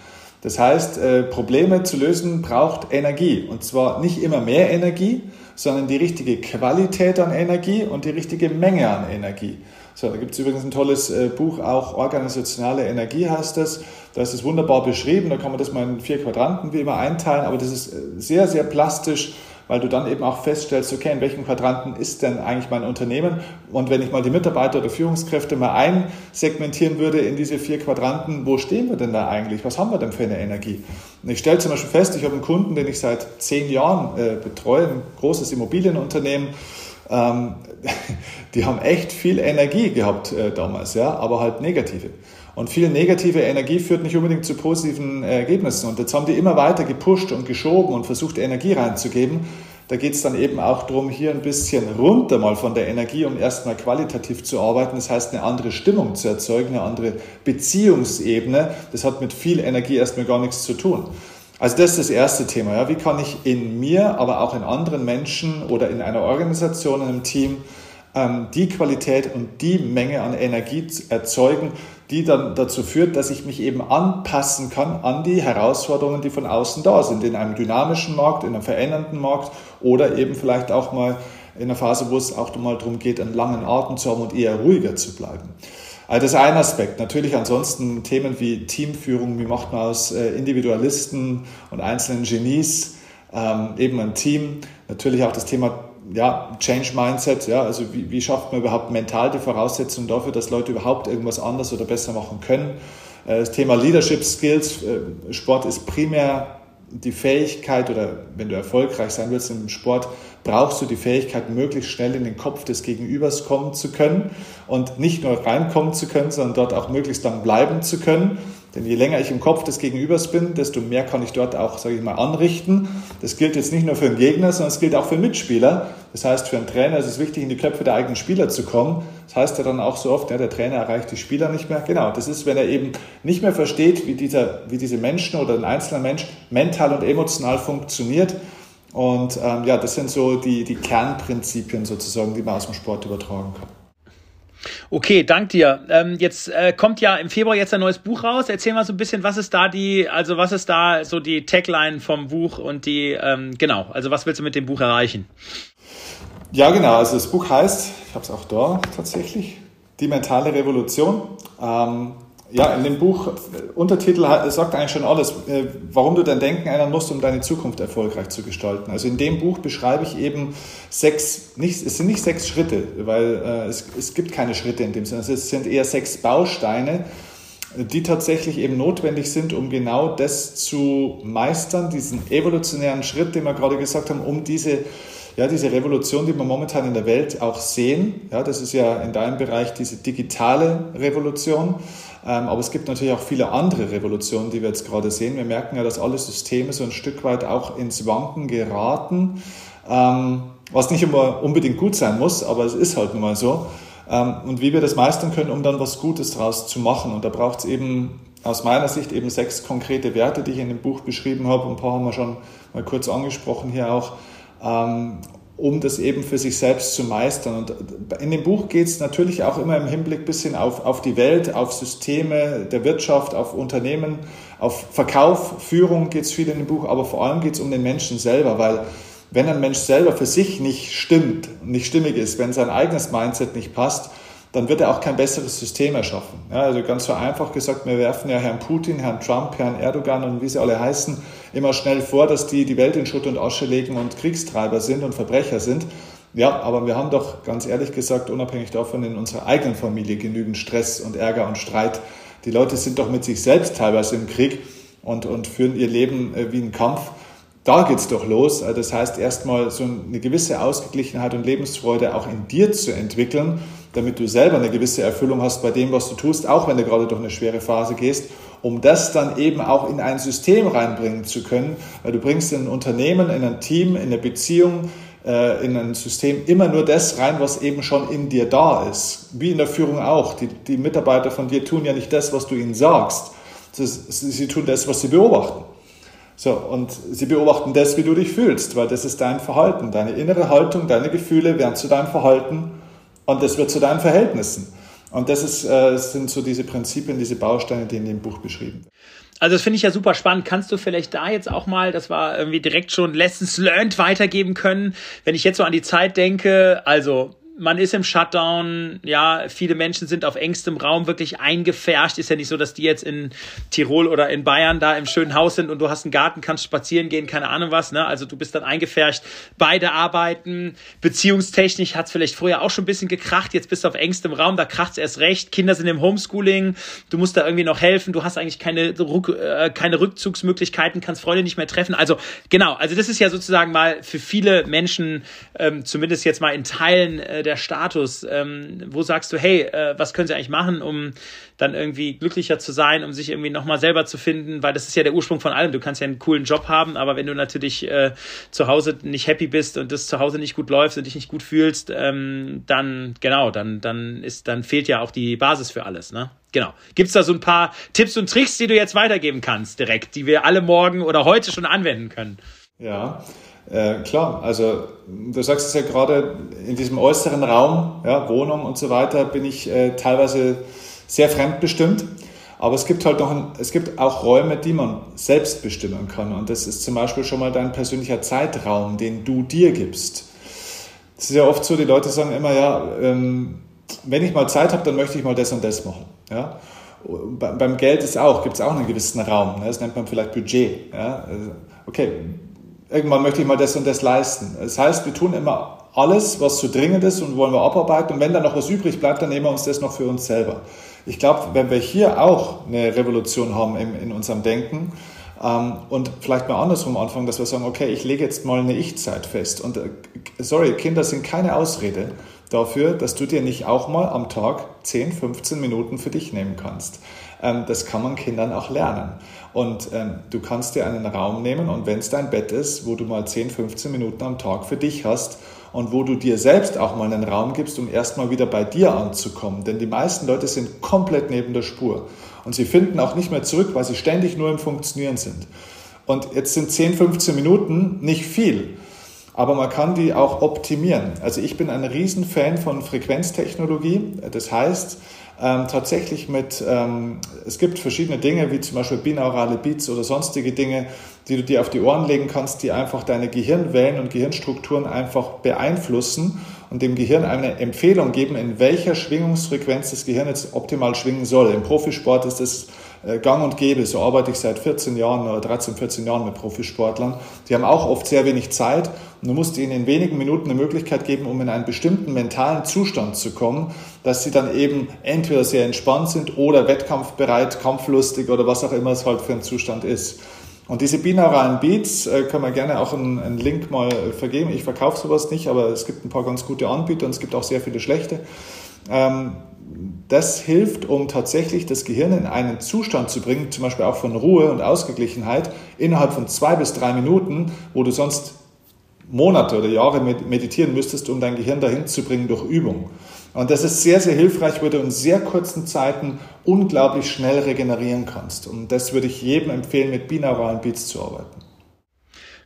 Das heißt, äh, Probleme zu lösen braucht Energie. Und zwar nicht immer mehr Energie, sondern die richtige Qualität an Energie und die richtige Menge an Energie. So, da gibt es übrigens ein tolles äh, Buch, auch Organisationale Energie heißt das. Da ist es wunderbar beschrieben, da kann man das mal in vier Quadranten wie immer einteilen, aber das ist äh, sehr, sehr plastisch weil du dann eben auch feststellst, okay, in welchem Quadranten ist denn eigentlich mein Unternehmen? Und wenn ich mal die Mitarbeiter oder Führungskräfte mal einsegmentieren würde in diese vier Quadranten, wo stehen wir denn da eigentlich? Was haben wir denn für eine Energie? Und ich stelle zum Beispiel fest, ich habe einen Kunden, den ich seit zehn Jahren äh, betreue, ein großes Immobilienunternehmen. Ähm, die haben echt viel Energie gehabt äh, damals, ja, aber halt negative. Und viel negative Energie führt nicht unbedingt zu positiven Ergebnissen. Und jetzt haben die immer weiter gepusht und geschoben und versucht, Energie reinzugeben. Da geht es dann eben auch darum, hier ein bisschen runter mal von der Energie, um erstmal qualitativ zu arbeiten. Das heißt, eine andere Stimmung zu erzeugen, eine andere Beziehungsebene. Das hat mit viel Energie erstmal gar nichts zu tun. Also das ist das erste Thema. Ja. Wie kann ich in mir, aber auch in anderen Menschen oder in einer Organisation, in einem Team ähm, die Qualität und die Menge an Energie erzeugen, die dann dazu führt, dass ich mich eben anpassen kann an die Herausforderungen, die von außen da sind, in einem dynamischen Markt, in einem verändernden Markt oder eben vielleicht auch mal in einer Phase, wo es auch mal darum geht, einen langen Atem zu haben und eher ruhiger zu bleiben. Also das ist ein Aspekt. Natürlich ansonsten Themen wie Teamführung, wie macht man aus äh, Individualisten und einzelnen Genies ähm, eben ein Team. Natürlich auch das Thema ja, Change Mindset, ja, also wie, wie schafft man überhaupt mental die Voraussetzungen dafür, dass Leute überhaupt irgendwas anders oder besser machen können. Äh, das Thema Leadership Skills, äh, Sport ist primär die Fähigkeit oder wenn du erfolgreich sein willst im Sport, brauchst du die Fähigkeit, möglichst schnell in den Kopf des Gegenübers kommen zu können und nicht nur reinkommen zu können, sondern dort auch möglichst lang bleiben zu können. Denn je länger ich im Kopf des Gegenübers bin, desto mehr kann ich dort auch, sage ich mal, anrichten. Das gilt jetzt nicht nur für den Gegner, sondern es gilt auch für Mitspieler. Das heißt, für einen Trainer ist es wichtig, in die Köpfe der eigenen Spieler zu kommen. Das heißt ja dann auch so oft, ja, der Trainer erreicht die Spieler nicht mehr. Genau, das ist, wenn er eben nicht mehr versteht, wie, dieser, wie diese Menschen oder ein einzelner Mensch mental und emotional funktioniert. Und ähm, ja, das sind so die, die Kernprinzipien sozusagen, die man aus dem Sport übertragen kann. Okay, dank dir. Ähm, jetzt äh, kommt ja im Februar jetzt ein neues Buch raus. Erzähl mal so ein bisschen, was ist da die, also was ist da so die Tagline vom Buch und die, ähm, genau, also was willst du mit dem Buch erreichen? Ja, genau. Also das Buch heißt, ich habe es auch da tatsächlich, die mentale Revolution. Ähm, ja, in dem Buch, äh, Untertitel sagt eigentlich schon alles, äh, warum du dein Denken ändern musst, um deine Zukunft erfolgreich zu gestalten. Also in dem Buch beschreibe ich eben sechs, nicht, es sind nicht sechs Schritte, weil äh, es, es gibt keine Schritte in dem Sinne, es sind eher sechs Bausteine, die tatsächlich eben notwendig sind, um genau das zu meistern, diesen evolutionären Schritt, den wir gerade gesagt haben, um diese ja, diese Revolution, die wir momentan in der Welt auch sehen, ja, das ist ja in deinem Bereich diese digitale Revolution, aber es gibt natürlich auch viele andere Revolutionen, die wir jetzt gerade sehen. Wir merken ja, dass alle Systeme so ein Stück weit auch ins Wanken geraten, ähm, was nicht immer unbedingt gut sein muss, aber es ist halt nun mal so. Ähm, und wie wir das meistern können, um dann was Gutes daraus zu machen. Und da braucht es eben aus meiner Sicht eben sechs konkrete Werte, die ich in dem Buch beschrieben habe. Ein paar haben wir schon mal kurz angesprochen hier auch um das eben für sich selbst zu meistern. Und in dem Buch geht es natürlich auch immer im Hinblick bisschen auf, auf die Welt, auf Systeme der Wirtschaft, auf Unternehmen, auf Verkauf, Führung geht es viel in dem Buch, aber vor allem geht es um den Menschen selber, weil wenn ein Mensch selber für sich nicht stimmt, nicht stimmig ist, wenn sein eigenes Mindset nicht passt, dann wird er auch kein besseres System erschaffen. Ja, also ganz vereinfacht gesagt, wir werfen ja Herrn Putin, Herrn Trump, Herrn Erdogan und wie sie alle heißen, immer schnell vor, dass die die Welt in Schutt und Asche legen und Kriegstreiber sind und Verbrecher sind. Ja, aber wir haben doch ganz ehrlich gesagt, unabhängig davon in unserer eigenen Familie genügend Stress und Ärger und Streit. Die Leute sind doch mit sich selbst teilweise im Krieg und, und führen ihr Leben äh, wie einen Kampf. Da geht's doch los. Also das heißt, erstmal so eine gewisse Ausgeglichenheit und Lebensfreude auch in dir zu entwickeln damit du selber eine gewisse Erfüllung hast bei dem, was du tust, auch wenn du gerade durch eine schwere Phase gehst, um das dann eben auch in ein System reinbringen zu können, weil du bringst in ein Unternehmen, in ein Team, in eine Beziehung, äh, in ein System immer nur das rein, was eben schon in dir da ist. Wie in der Führung auch. Die, die Mitarbeiter von dir tun ja nicht das, was du ihnen sagst. Sie tun das, was sie beobachten. So, und sie beobachten das, wie du dich fühlst, weil das ist dein Verhalten. Deine innere Haltung, deine Gefühle werden zu deinem Verhalten und das wird zu deinen Verhältnissen. Und das ist, äh, sind so diese Prinzipien, diese Bausteine, die in dem Buch beschrieben werden. Also das finde ich ja super spannend. Kannst du vielleicht da jetzt auch mal, das war irgendwie direkt schon Lessons learned weitergeben können? Wenn ich jetzt so an die Zeit denke, also man ist im Shutdown, ja, viele Menschen sind auf engstem Raum wirklich eingefärscht. Ist ja nicht so, dass die jetzt in Tirol oder in Bayern da im schönen Haus sind und du hast einen Garten, kannst spazieren gehen, keine Ahnung was, ne? Also du bist dann eingefärscht. Beide arbeiten. Beziehungstechnisch hat's vielleicht vorher auch schon ein bisschen gekracht. Jetzt bist du auf engstem Raum, da kracht's erst recht. Kinder sind im Homeschooling. Du musst da irgendwie noch helfen. Du hast eigentlich keine, äh, keine Rückzugsmöglichkeiten, kannst Freunde nicht mehr treffen. Also genau, also das ist ja sozusagen mal für viele Menschen, ähm, zumindest jetzt mal in Teilen, äh, der Status? Ähm, wo sagst du, hey, äh, was können sie eigentlich machen, um dann irgendwie glücklicher zu sein, um sich irgendwie nochmal selber zu finden? Weil das ist ja der Ursprung von allem. Du kannst ja einen coolen Job haben, aber wenn du natürlich äh, zu Hause nicht happy bist und das zu Hause nicht gut läuft und dich nicht gut fühlst, ähm, dann genau, dann, dann ist, dann fehlt ja auch die Basis für alles, ne? Genau. Gibt es da so ein paar Tipps und Tricks, die du jetzt weitergeben kannst, direkt, die wir alle morgen oder heute schon anwenden können? Ja, äh, klar, also du sagst es ja gerade, in diesem äußeren Raum, ja, Wohnung und so weiter, bin ich äh, teilweise sehr fremdbestimmt. Aber es gibt halt noch, ein, es gibt auch Räume, die man selbst bestimmen kann. Und das ist zum Beispiel schon mal dein persönlicher Zeitraum, den du dir gibst. Es ist ja oft so, die Leute sagen immer, ja, ähm, wenn ich mal Zeit habe, dann möchte ich mal das und das machen. Ja? Beim Geld ist auch, gibt es auch einen gewissen Raum. Ne? Das nennt man vielleicht Budget. Ja? Also, okay, irgendwann möchte ich mal das und das leisten. Das heißt, wir tun immer alles, was zu dringend ist und wollen wir abarbeiten. Und wenn dann noch was übrig bleibt, dann nehmen wir uns das noch für uns selber. Ich glaube, wenn wir hier auch eine Revolution haben in, in unserem Denken ähm, und vielleicht mal andersrum anfangen, dass wir sagen, okay, ich lege jetzt mal eine Ich-Zeit fest. Und äh, sorry, Kinder sind keine Ausrede dafür, dass du dir nicht auch mal am Tag 10, 15 Minuten für dich nehmen kannst. Ähm, das kann man Kindern auch lernen. Und ähm, du kannst dir einen Raum nehmen und wenn es dein Bett ist, wo du mal 10, 15 Minuten am Tag für dich hast und wo du dir selbst auch mal einen Raum gibst, um erstmal wieder bei dir anzukommen. Denn die meisten Leute sind komplett neben der Spur und sie finden auch nicht mehr zurück, weil sie ständig nur im Funktionieren sind. Und jetzt sind 10, 15 Minuten nicht viel aber man kann die auch optimieren. Also ich bin ein Riesenfan von Frequenztechnologie. Das heißt, ähm, tatsächlich mit, ähm, es gibt verschiedene Dinge, wie zum Beispiel binaurale Beats oder sonstige Dinge, die du dir auf die Ohren legen kannst, die einfach deine Gehirnwellen und Gehirnstrukturen einfach beeinflussen und dem Gehirn eine Empfehlung geben, in welcher Schwingungsfrequenz das Gehirn jetzt optimal schwingen soll. Im Profisport ist das äh, gang und gäbe. So arbeite ich seit 14 Jahren oder 13, 14 Jahren mit Profisportlern. Die haben auch oft sehr wenig Zeit und du musst ihnen in wenigen Minuten eine Möglichkeit geben, um in einen bestimmten mentalen Zustand zu kommen, dass sie dann eben entweder sehr entspannt sind oder wettkampfbereit, kampflustig oder was auch immer es halt für ein Zustand ist. Und diese binauralen Beats äh, können wir gerne auch einen, einen Link mal vergeben. Ich verkaufe sowas nicht, aber es gibt ein paar ganz gute Anbieter und es gibt auch sehr viele schlechte. Ähm, das hilft, um tatsächlich das Gehirn in einen Zustand zu bringen, zum Beispiel auch von Ruhe und Ausgeglichenheit, innerhalb von zwei bis drei Minuten, wo du sonst Monate oder Jahre meditieren müsstest, um dein Gehirn dahin zu bringen durch Übung. Und das ist sehr, sehr hilfreich, wo du in sehr kurzen Zeiten unglaublich schnell regenerieren kannst. Und das würde ich jedem empfehlen, mit binauralen Beats zu arbeiten.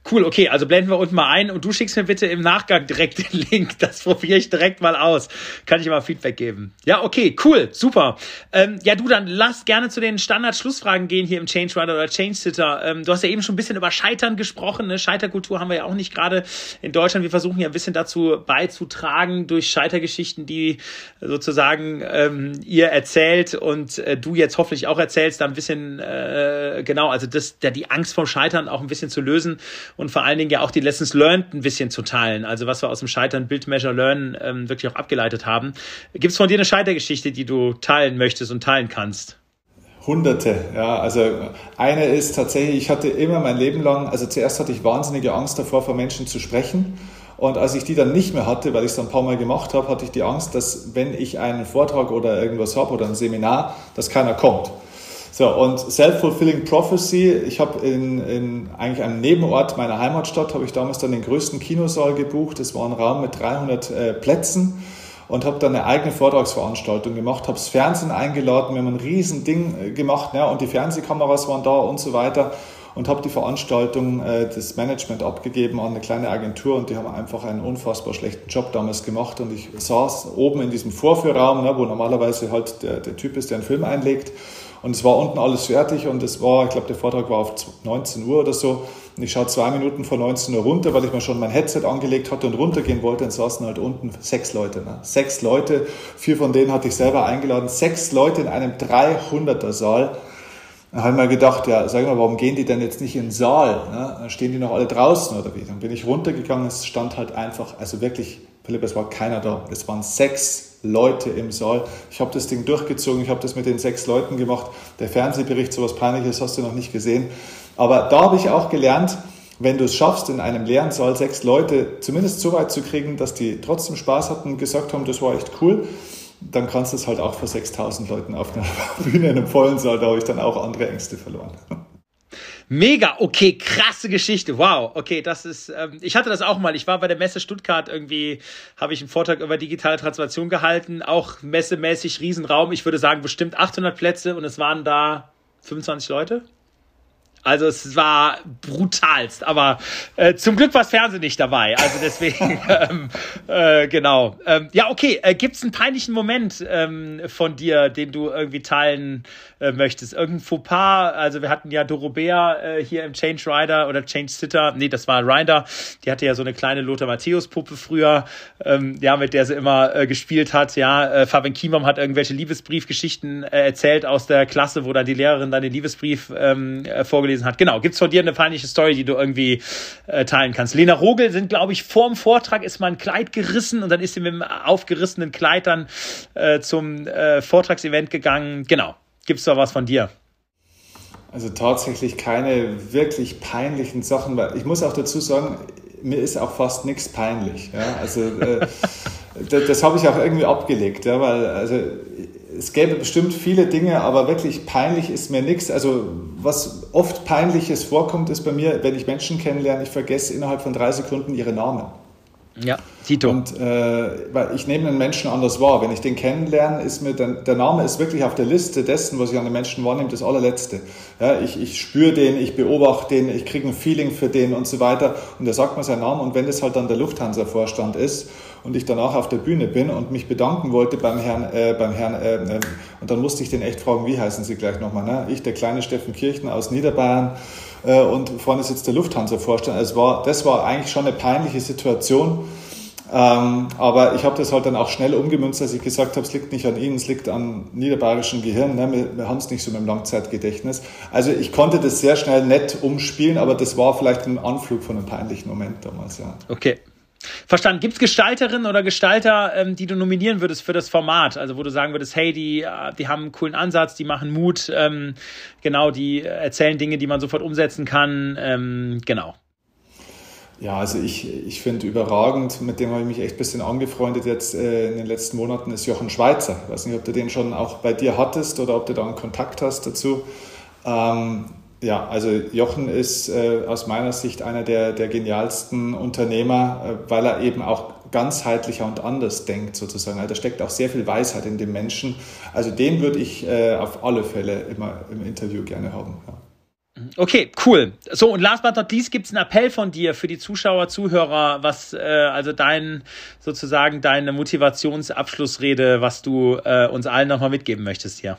Cool, okay, also blenden wir unten mal ein und du schickst mir bitte im Nachgang direkt den Link. Das probiere ich direkt mal aus. Kann ich mal Feedback geben. Ja, okay, cool, super. Ähm, ja, du, dann lass gerne zu den Standard-Schlussfragen gehen hier im Change Rider oder Change Sitter. Ähm, du hast ja eben schon ein bisschen über Scheitern gesprochen. Ne? Scheiterkultur haben wir ja auch nicht gerade in Deutschland. Wir versuchen ja ein bisschen dazu beizutragen durch Scheitergeschichten, die sozusagen ähm, ihr erzählt und äh, du jetzt hoffentlich auch erzählst, da ein bisschen, äh, genau, also das, da die Angst vom Scheitern auch ein bisschen zu lösen und vor allen Dingen ja auch die Lessons learned ein bisschen zu teilen. Also was wir aus dem Scheitern Build, Measure, Learn ähm, wirklich auch abgeleitet haben. Gibt es von dir eine Scheitergeschichte, die du teilen möchtest und teilen kannst? Hunderte, ja. Also eine ist tatsächlich, ich hatte immer mein Leben lang, also zuerst hatte ich wahnsinnige Angst davor, vor Menschen zu sprechen. Und als ich die dann nicht mehr hatte, weil ich es dann ein paar Mal gemacht habe, hatte ich die Angst, dass wenn ich einen Vortrag oder irgendwas habe oder ein Seminar, dass keiner kommt. So, und Self-Fulfilling Prophecy, ich habe in, in eigentlich einem Nebenort meiner Heimatstadt, habe ich damals dann den größten Kinosaal gebucht. Das war ein Raum mit 300 äh, Plätzen. Und habe dann eine eigene Vortragsveranstaltung gemacht, habe das Fernsehen eingeladen, wir haben ein riesen Ding äh, gemacht ja, und die Fernsehkameras waren da und so weiter. Und habe die Veranstaltung, äh, das Management abgegeben an eine kleine Agentur. Und die haben einfach einen unfassbar schlechten Job damals gemacht. Und ich saß oben in diesem Vorführraum, ne, wo normalerweise halt der, der Typ ist, der einen Film einlegt und es war unten alles fertig und es war, ich glaube, der Vortrag war auf 19 Uhr oder so. Und ich schaue zwei Minuten vor 19 Uhr runter, weil ich mir schon mein Headset angelegt hatte und runtergehen wollte. Und saßen halt unten sechs Leute. Ne? Sechs Leute, vier von denen hatte ich selber eingeladen. Sechs Leute in einem 300er Saal. Da habe ich mir gedacht, ja, sag mal, warum gehen die denn jetzt nicht in den Saal? Ne? Stehen die noch alle draußen oder wie? Dann bin ich runtergegangen, es stand halt einfach, also wirklich, Philipp, es war keiner da. Es waren sechs Leute im Saal. Ich habe das Ding durchgezogen, ich habe das mit den sechs Leuten gemacht. Der Fernsehbericht, sowas Peinliches hast du noch nicht gesehen. Aber da habe ich auch gelernt, wenn du es schaffst, in einem leeren Saal sechs Leute zumindest so weit zu kriegen, dass die trotzdem Spaß hatten und gesagt haben, das war echt cool, dann kannst du es halt auch vor 6000 Leuten auf einer Bühne in einem vollen Saal. Da habe ich dann auch andere Ängste verloren. Mega, okay, krasse Geschichte. Wow, okay, das ist, ähm, ich hatte das auch mal. Ich war bei der Messe Stuttgart irgendwie, habe ich einen Vortrag über digitale Transformation gehalten, auch messemäßig Riesenraum. Ich würde sagen bestimmt 800 Plätze und es waren da 25 Leute. Also es war brutalst, aber äh, zum Glück war das Fernsehen nicht dabei. Also deswegen, ähm, äh, genau. Ähm, ja, okay, äh, gibt es einen peinlichen Moment ähm, von dir, den du irgendwie teilen äh, möchtest? Irgendein Fauxpas? Also wir hatten ja Dorobea äh, hier im Change Rider oder Change Sitter. Nee, das war Rider. Die hatte ja so eine kleine Lothar Matthäus Puppe früher, ähm, ja, mit der sie immer äh, gespielt hat. Ja, äh, Fabian Kiemam hat irgendwelche Liebesbriefgeschichten äh, erzählt aus der Klasse, wo dann die Lehrerin dann den Liebesbrief ähm, äh, vorgelesen hat. Genau, gibt's von dir eine peinliche Story, die du irgendwie äh, teilen kannst? Lena Rogel sind, glaube ich, vorm Vortrag ist mal ein Kleid gerissen und dann ist sie mit dem aufgerissenen Kleid dann äh, zum äh, Vortragsevent gegangen. Genau. Gibt's da was von dir? Also tatsächlich keine wirklich peinlichen Sachen, weil ich muss auch dazu sagen, mir ist auch fast nichts peinlich. Ja? Also äh, das, das habe ich auch irgendwie abgelegt, ja, weil also es gäbe bestimmt viele Dinge, aber wirklich peinlich ist mir nichts. Also was oft peinliches vorkommt, ist bei mir, wenn ich Menschen kennenlerne, ich vergesse innerhalb von drei Sekunden ihre Namen. Ja, Tito. Und äh, weil ich nehme einen Menschen anders wahr. Wenn ich den kennenlerne, ist mir der, der Name ist wirklich auf der Liste dessen, was ich an den Menschen wahrnehme, das allerletzte. Ja, ich, ich spüre den, ich beobachte den, ich kriege ein Feeling für den und so weiter. Und da sagt man seinen Namen. Und wenn das halt dann der Lufthansa-Vorstand ist und ich danach auf der Bühne bin und mich bedanken wollte beim Herrn, äh, beim Herrn äh, äh, und dann musste ich den echt fragen, wie heißen Sie gleich nochmal? Ne? Ich, der kleine Steffen Kirchen aus Niederbayern äh, und vorne sitzt der Lufthansa-Vorstand. Also war, das war eigentlich schon eine peinliche Situation. Ähm, aber ich habe das halt dann auch schnell umgemünzt, als ich gesagt habe, es liegt nicht an Ihnen, es liegt am niederbayerischen Gehirn. Ne? Wir, wir haben es nicht so mit dem Langzeitgedächtnis. Also ich konnte das sehr schnell nett umspielen, aber das war vielleicht ein Anflug von einem peinlichen Moment damals, ja. Okay. Verstanden. Gibt es Gestalterinnen oder Gestalter, ähm, die du nominieren würdest für das Format? Also wo du sagen würdest, hey, die, äh, die haben einen coolen Ansatz, die machen Mut, ähm, genau, die erzählen Dinge, die man sofort umsetzen kann. Ähm, genau. Ja, also ich, ich finde überragend, mit dem habe ich mich echt ein bisschen angefreundet jetzt äh, in den letzten Monaten, ist Jochen Schweizer. Ich weiß nicht, ob du den schon auch bei dir hattest oder ob du da einen Kontakt hast dazu. Ähm, ja, also Jochen ist äh, aus meiner Sicht einer der, der genialsten Unternehmer, äh, weil er eben auch ganzheitlicher und anders denkt sozusagen. Also da steckt auch sehr viel Weisheit in dem Menschen. Also den würde ich äh, auf alle Fälle immer im Interview gerne haben. Ja. Okay, cool. So, und last but not least gibt es einen Appell von dir für die Zuschauer, Zuhörer, was äh, also dein sozusagen deine Motivationsabschlussrede, was du äh, uns allen nochmal mitgeben möchtest hier.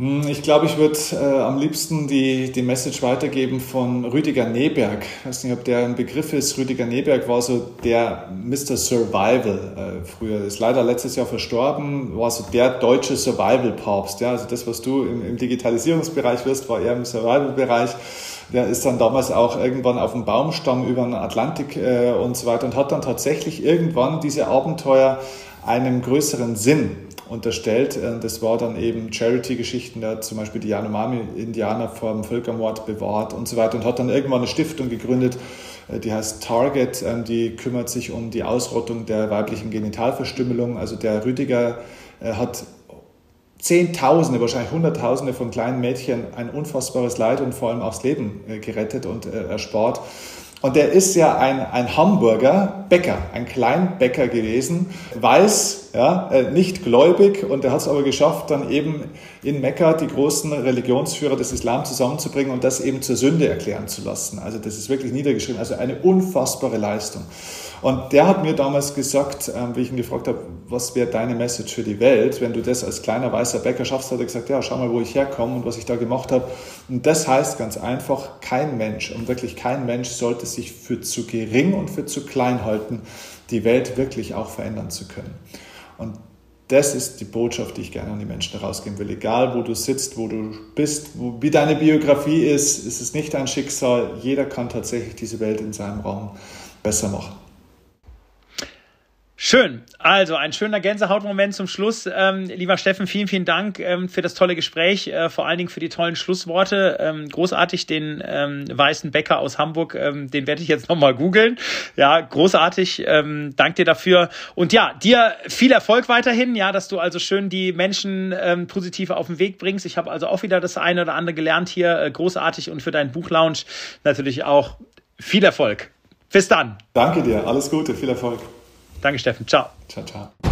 Hm, ich glaube, ich würde äh, am liebsten die, die Message weitergeben von Rüdiger Neberg. Ich weiß nicht, ob der ein Begriff ist. Rüdiger Neberg war so der Mr. Survival äh, früher. Ist leider letztes Jahr verstorben, war so der deutsche Survival-Papst. Ja? Also das, was du im, im Digitalisierungsbereich wirst, war er im Survival-Bereich. Der ist dann damals auch irgendwann auf dem Baumstamm über den Atlantik äh, und so weiter und hat dann tatsächlich irgendwann diese Abenteuer einem größeren Sinn unterstellt. Äh, das war dann eben Charity-Geschichten, der hat zum Beispiel die Yanomami-Indianer vor dem Völkermord bewahrt und so weiter und hat dann irgendwann eine Stiftung gegründet, äh, die heißt Target, ähm, die kümmert sich um die Ausrottung der weiblichen Genitalverstümmelung. Also der Rüdiger äh, hat Zehntausende, wahrscheinlich Hunderttausende von kleinen Mädchen ein unfassbares Leid und vor allem auch das Leben gerettet und erspart. Und der ist ja ein, ein Hamburger Bäcker, ein Kleinbäcker gewesen, weiß, ja, äh, nicht gläubig und er hat es aber geschafft, dann eben in Mekka die großen Religionsführer des Islam zusammenzubringen und das eben zur Sünde erklären zu lassen. Also das ist wirklich niedergeschrieben, also eine unfassbare Leistung. Und der hat mir damals gesagt, ähm, wie ich ihn gefragt habe, was wäre deine Message für die Welt, wenn du das als kleiner weißer Bäcker schaffst, hat er gesagt, ja, schau mal, wo ich herkomme und was ich da gemacht habe. Und das heißt ganz einfach, kein Mensch, und wirklich kein Mensch sollte sich für zu gering und für zu klein halten, die Welt wirklich auch verändern zu können. Und das ist die Botschaft, die ich gerne an die Menschen herausgeben will. Egal, wo du sitzt, wo du bist, wo, wie deine Biografie ist, ist es nicht dein Schicksal. Jeder kann tatsächlich diese Welt in seinem Raum besser machen. Schön. Also ein schöner Gänsehautmoment zum Schluss. Ähm, lieber Steffen, vielen, vielen Dank ähm, für das tolle Gespräch, äh, vor allen Dingen für die tollen Schlussworte. Ähm, großartig, den ähm, weißen Bäcker aus Hamburg, ähm, den werde ich jetzt nochmal googeln. Ja, großartig. Ähm, dank dir dafür. Und ja, dir viel Erfolg weiterhin, ja, dass du also schön die Menschen positiv auf den Weg bringst. Ich habe also auch wieder das eine oder andere gelernt hier. Äh, großartig und für deinen Buchlaunch natürlich auch viel Erfolg. Bis dann. Danke dir. Alles Gute. Viel Erfolg. Danke, Steffen. Ciao. Ciao, ciao.